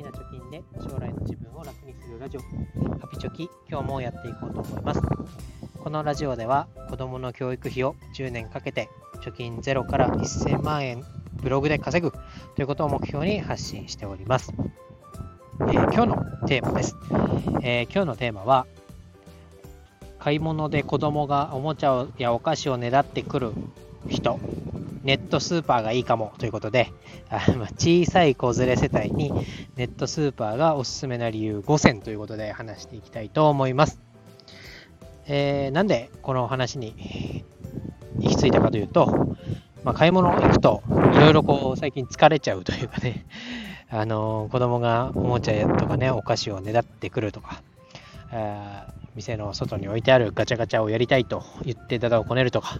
ーな貯金で将来の自分を楽にするラジオ、ハピチョキ、今日もやっていこうと思います。このラジオでは子供の教育費を10年かけて貯金ゼロから1000万円ブログで稼ぐということを目標に発信しております。えー、今日のテーマです、えー、今日のテーマは買い物で子供がおもちゃやお菓子をねだってくる人ネットスーパーがいいかもということで、あ小さい子連れ世帯にネットスーパーがおすすめな理由5選ということで話していきたいと思います。えー、なんでこの話に行き着いたかというと、まあ、買い物行くといろいろこう最近疲れちゃうというかね、あのー、子供がおもちゃとかね、お菓子をねだってくるとか、店の外に置いてあるガチャガチャをやりたいと言ってダダをこねるとか、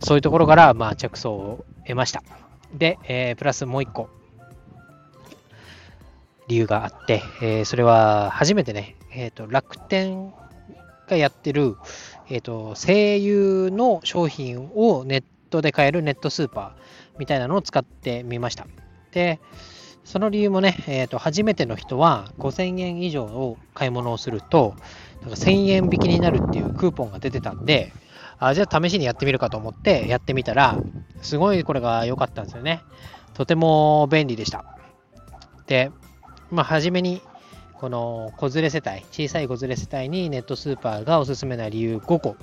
そういうところから、まあ、着想を得ました。で、えー、プラスもう一個、理由があって、えー、それは初めてね、えーと、楽天がやってる、えーと、声優の商品をネットで買えるネットスーパーみたいなのを使ってみました。で、その理由もね、えーと、初めての人は5000円以上を買い物をすると、なんか1000円引きになるっていうクーポンが出てたんで、あじゃあ試しにやってみるかと思ってやってみたら、すごいこれが良かったんですよね。とても便利でした。で、まあ、初めに、この子連れ世帯、小さい子連れ世帯にネットスーパーがおすすめな理由5個、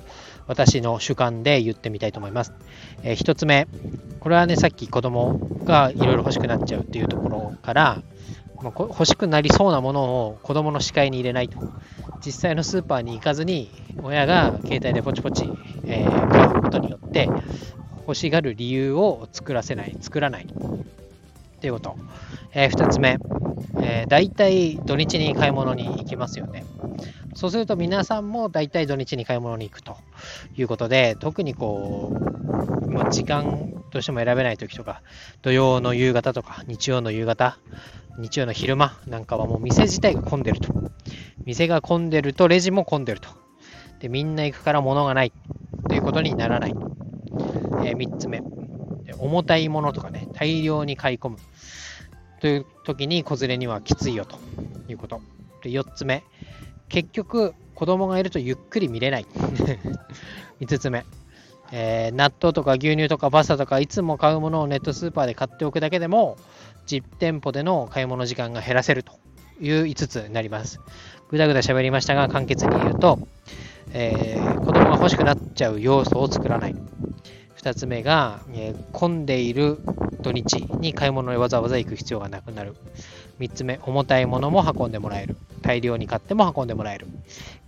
私の主観で言ってみたいと思います。えー、1つ目、これはね、さっき子供がいろいろ欲しくなっちゃうっていうところから、まあ、欲しくなりそうなものを子供の視界に入れないと。実際のスーパーに行かずに、親が携帯でポチポチ、えー、買うことによって、欲しがる理由を作らせない、作らない。っていうこと。えー、2つ目、えー、大体土日に買い物に行きますよね。そうすると皆さんも大体土日に買い物に行くということで、特にこう、まあ、時間どうしても選べない時とか、土曜の夕方とか、日曜の夕方、日曜の昼間なんかはもう店自体が混んでると。店が混んでるとレジも混んでると。で、みんな行くから物がないということにならない。えー、3つ目。重たいものとかね、大量に買い込む。という時に子連れにはきついよということ。で、4つ目。結局、子供がいるとゆっくり見れない。5つ目。えー、納豆とか牛乳とかパスタとかいつも買うものをネットスーパーで買っておくだけでも実店舗での買い物時間が減らせるという5つになります。ぐだぐだ喋りましたが簡潔に言うと、えー、子供が欲しくなっちゃう要素を作らない。2つ目が、えー、混んでいる土日に買い物にわざわざ行く必要がなくなる。3つ目、重たいものも運んでもらえる。大量に買っても運んでもらえる。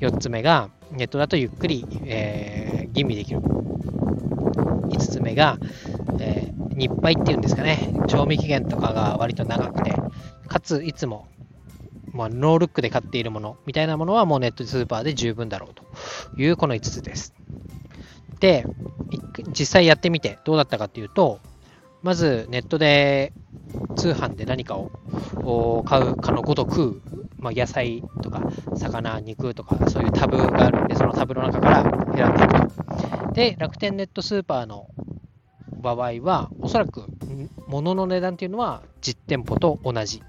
4つ目が、ネットだとゆっくり、えー、吟味できる。5つ目が、えー、日配っていうんですかね、賞味期限とかが割と長くて、かついつも、まあ、ノールックで買っているものみたいなものはもうネットスーパーで十分だろうというこの5つです。で、実際やってみてどうだったかっていうと、まずネットで通販で何かを買うかのごとく、まあ、野菜とか魚、肉とかそういうタブがあるんで、そのタブの中から選んでいくと。で、楽天ネットスーパーの場合は、おそらく物の値段っていうのは実店舗と同じ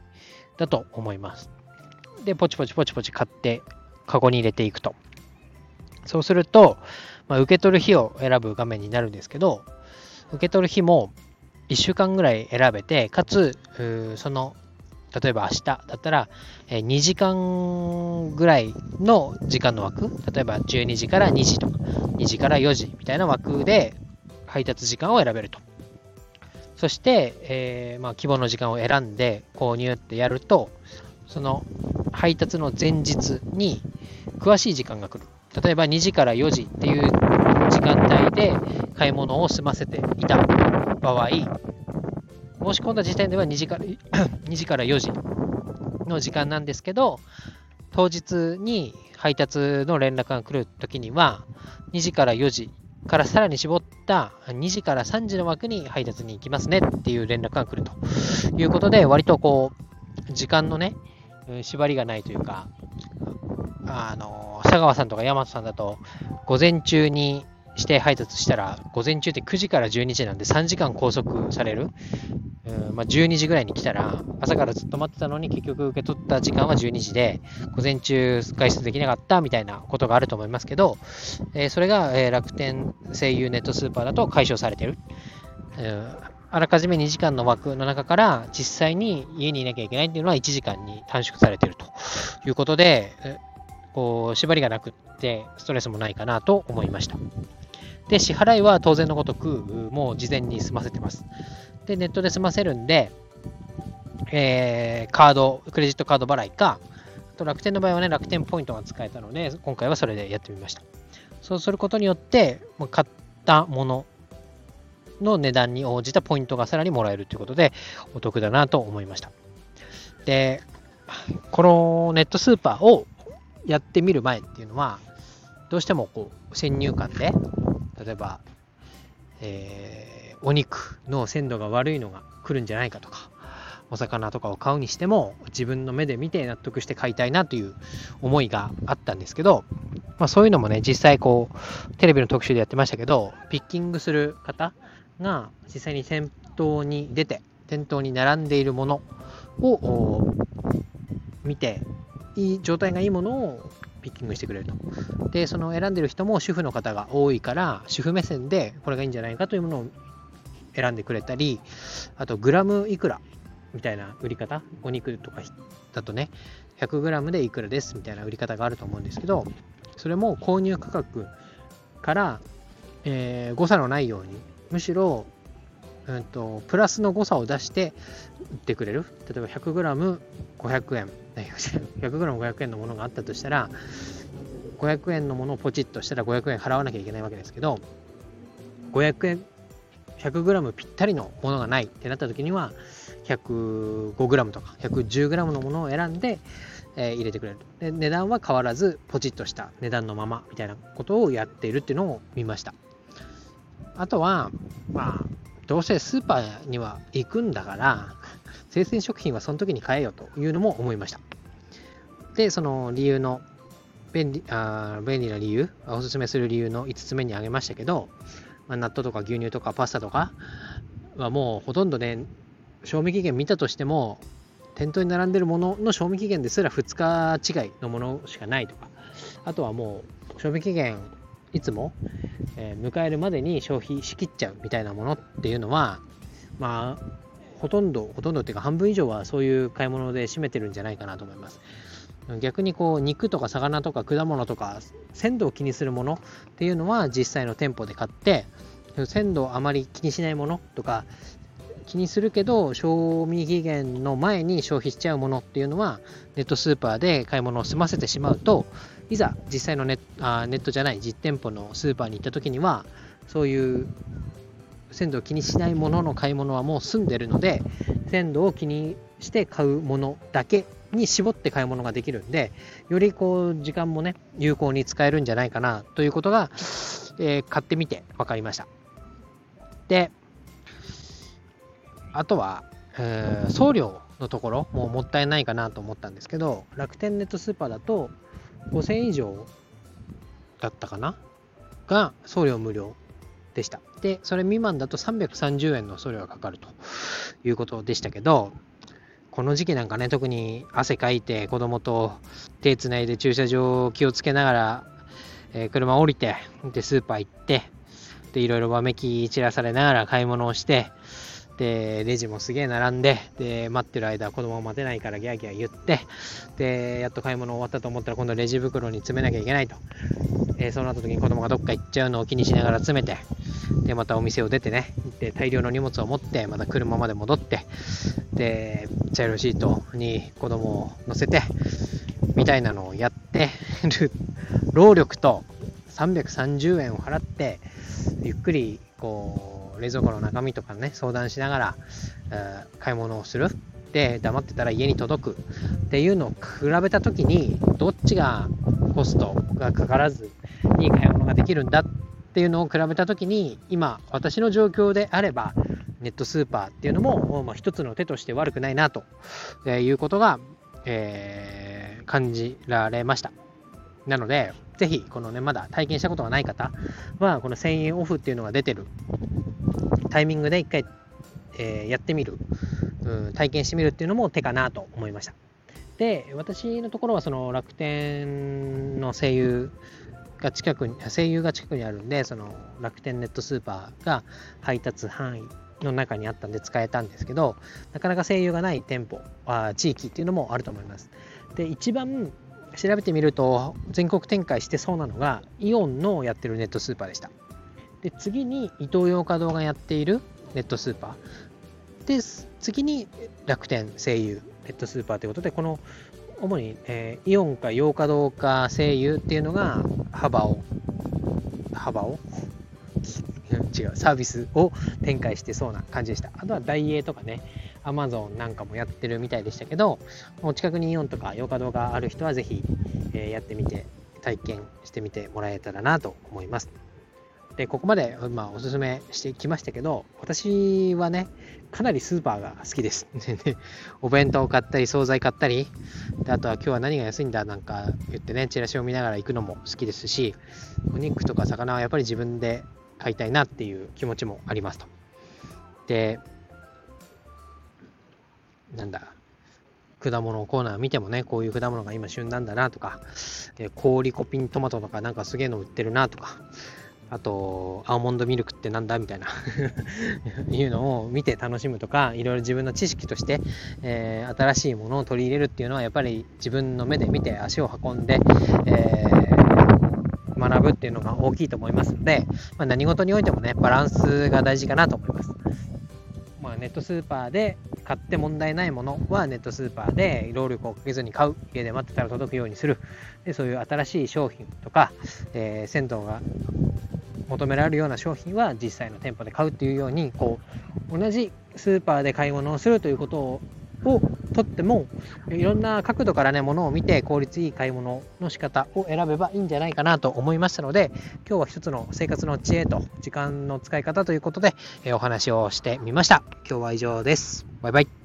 だと思います。で、ポチポチポチポチ買って、カゴに入れていくと。そうすると、まあ、受け取る日を選ぶ画面になるんですけど、受け取る日も1週間ぐらい選べて、かつ、その、例えば明日だったら、え2時間ぐらいの時間の枠、例えば12時から2時とか、2時から4時みたいな枠で配達時間を選べると。そして、えー、まあ、希望の時間を選んで購入ってやると、その配達の前日に詳しい時間が来る。例えば2時から4時っていう時間帯で買い物を済ませていた場合、申し込んだ時点では2時から 2時から4時の時間なんですけど、当日に配達の連絡が来るときには、2時から4時からさらに絞った2時から3時の枠に配達に行きますねっていう連絡が来るということで、割とこう、時間のね、縛りがないというか、あの、佐川さんとか大和さんだと、午前中に指定配達したら、午前中って9時から12時なんで3時間拘束される。うんまあ、12時ぐらいに来たら、朝からずっと待ってたのに結局受け取った時間は12時で、午前中外出できなかったみたいなことがあると思いますけど、えー、それが、えー、楽天声優ネットスーパーだと解消されてる。うんあらかじめ2時間の枠の中から実際に家にいなきゃいけないっていうのは1時間に短縮されてるということで、こう縛りがなくってストレスもないかなと思いました。で、支払いは当然のごとくもう事前に済ませてます。で、ネットで済ませるんで、えー、カード、クレジットカード払いか、あと楽天の場合はね、楽天ポイントが使えたので、今回はそれでやってみました。そうすることによって、買ったものの値段に応じたポイントがさらにもらえるということで、お得だなと思いました。で、このネットスーパーをやってみる前っていうのは、どうしてもこう先入観で、例えば、えー、お肉の鮮度が悪いのが来るんじゃないかとか、お魚とかを買うにしても自分の目で見て納得して買いたいなという思いがあったんですけど、まあ、そういうのもね実際こうテレビの特集でやってましたけどピッキングする方が実際に先頭に出て店頭に並んでいるものを見ていい状態がいいものをピッキングしてくれると。で、その選んでる人も主婦の方が多いから、主婦目線でこれがいいんじゃないかというものを選んでくれたり、あとグラムいくらみたいな売り方、お肉とかだとね、100g でいくらですみたいな売り方があると思うんですけど、それも購入価格から、えー、誤差のないようにむしろ、うんと、プラスの誤差を出して売ってくれる。例えば 100g500 円、100g500 円のものがあったとしたら、500円のものをポチッとしたら500円払わなきゃいけないわけですけど、500円、100g ぴったりのものがないってなった時には、105g とか 110g のものを選んで、えー、入れてくれる。で値段は変わらずポチッとした値段のままみたいなことをやっているっていうのを見ました。あとは、まあ、どうせスーパーには行くんだから、生鮮食品はその時に買えよというのも思いました。で、その理由の、便利あ便利な理由、おすすめする理由の5つ目に挙げましたけど、まあ、納豆とか牛乳とかパスタとかはもうほとんどね、賞味期限見たとしても、店頭に並んでるものの賞味期限ですら2日違いのものしかないとか、あとはもう賞味期限いつも、えー、迎えるまでに消費しきっちゃうみたいなものっていうのは、まあ、ほとんど、ほとんどっていうか半分以上はそういう買い物で占めてるんじゃないかなと思います。逆にこう肉とか魚とか果物とか鮮度を気にするものっていうのは実際の店舗で買って鮮度をあまり気にしないものとか気にするけど賞味期限の前に消費しちゃうものっていうのはネットスーパーで買い物を済ませてしまうといざ実際のネあネットじゃない実店舗のスーパーに行った時にはそういう鮮度を気にしないものの買い物はもう済んでるので鮮度を気にして買うものだけに絞って買い物ができるんでよりこう時間もね有効に使えるんじゃないかなということが、えー、買ってみて分かりました。であとは、えー、送料のところももったいないかなと思ったんですけど楽天ネットスーパーだと5000円以上だったかな？が送料無料でした。で、それ未満だと330円の送料がかかるということでしたけど、この時期なんかね、特に汗かいて子供と手つないで駐車場を気をつけながら、えー、車降りて、で、スーパー行って、で、いろいろわめき散らされながら買い物をして、で、レジもすげえ並んで、で、待ってる間、子供を待てないからギャーギャー言って、で、やっと買い物終わったと思ったら、今度レジ袋に詰めなきゃいけないと。えー、そうなった時に子供がどっか行っちゃうのを気にしながら詰めて、で、またお店を出てね、で、大量の荷物を持って、また車まで戻って、で、チャイルドシートに子供を乗せて、みたいなのをやってる労力と330円を払って、ゆっくり、こう、冷蔵庫の中身とかね、相談しながら、えー、買い物をする。で、黙ってたら家に届くっていうのを比べた時に、どっちがコストがかからずに買い物ができるんだっていうのを比べた時に、今、私の状況であれば、ネットスーパーっていうのも、まあ、一つの手として悪くないなということが、えー、感じられました。なので、ぜひ、このね、まだ体験したことがない方は、この1000円オフっていうのが出てるタイミングで一回、えー、やってみる、うん、体験してみるっていうのも手かなと思いました。で、私のところはその楽天の声優が近くに、声優が近くにあるんで、その楽天ネットスーパーが配達範囲の中にあったんで使えたんですけど、なかなか声優がない店舗、あ地域っていうのもあると思います。で、一番調べてみると全国展開してそうなのがイオンのやってるネットスーパーでした。で、次にイトーヨーカドーがやっているネットスーパー。で、次に楽天、声優、ネットスーパーということで、この主に、えー、イオンかヨーカドーか声優っていうのが幅を、幅を？違う、サービスを展開してそうな感じでした。あとはダイエーとかね、アマゾンなんかもやってるみたいでしたけど、お近くにイオンとかヨーカドがある人はぜひ、えー、やってみて、体験してみてもらえたらなと思います。で、ここまで、まあ、おすすめしてきましたけど、私はね、かなりスーパーが好きです。お弁当を買ったり、惣菜買ったり、であとは今日は何が安いんだなんか言ってね、チラシを見ながら行くのも好きですし、お肉とか魚はやっぱり自分で買いたいなっていう気持ちもありますと。で、なんだ、果物コーナー見てもね、こういう果物が今旬なんだなとか、え氷コピントマトとかなんかすげえの売ってるなとか、あと、アーモンドミルクってなんだみたいな いうのを見て楽しむとか、いろいろ自分の知識として、えー、新しいものを取り入れるっていうのは、やっぱり自分の目で見て足を運んで、えー、学ぶっていうのが大きいと思いますので、まあ、何事においてもね、バランスが大事かなと思います。まあ、ネットスーパーで買って問題ないものはネットスーパーで労力をかけずに買う家で待ってたら届くようにする。でそういう新しい商品とか、えー、鮮度が求められるような商品は実際の店舗で買うっていうようにこう同じスーパーで買い物をするということををとってもいろんな角度からねものを見て効率いい買い物の仕方を選べばいいんじゃないかなと思いましたので今日は一つの生活の知恵と時間の使い方ということで、えお話をしてみました今日は以上ですバイバイ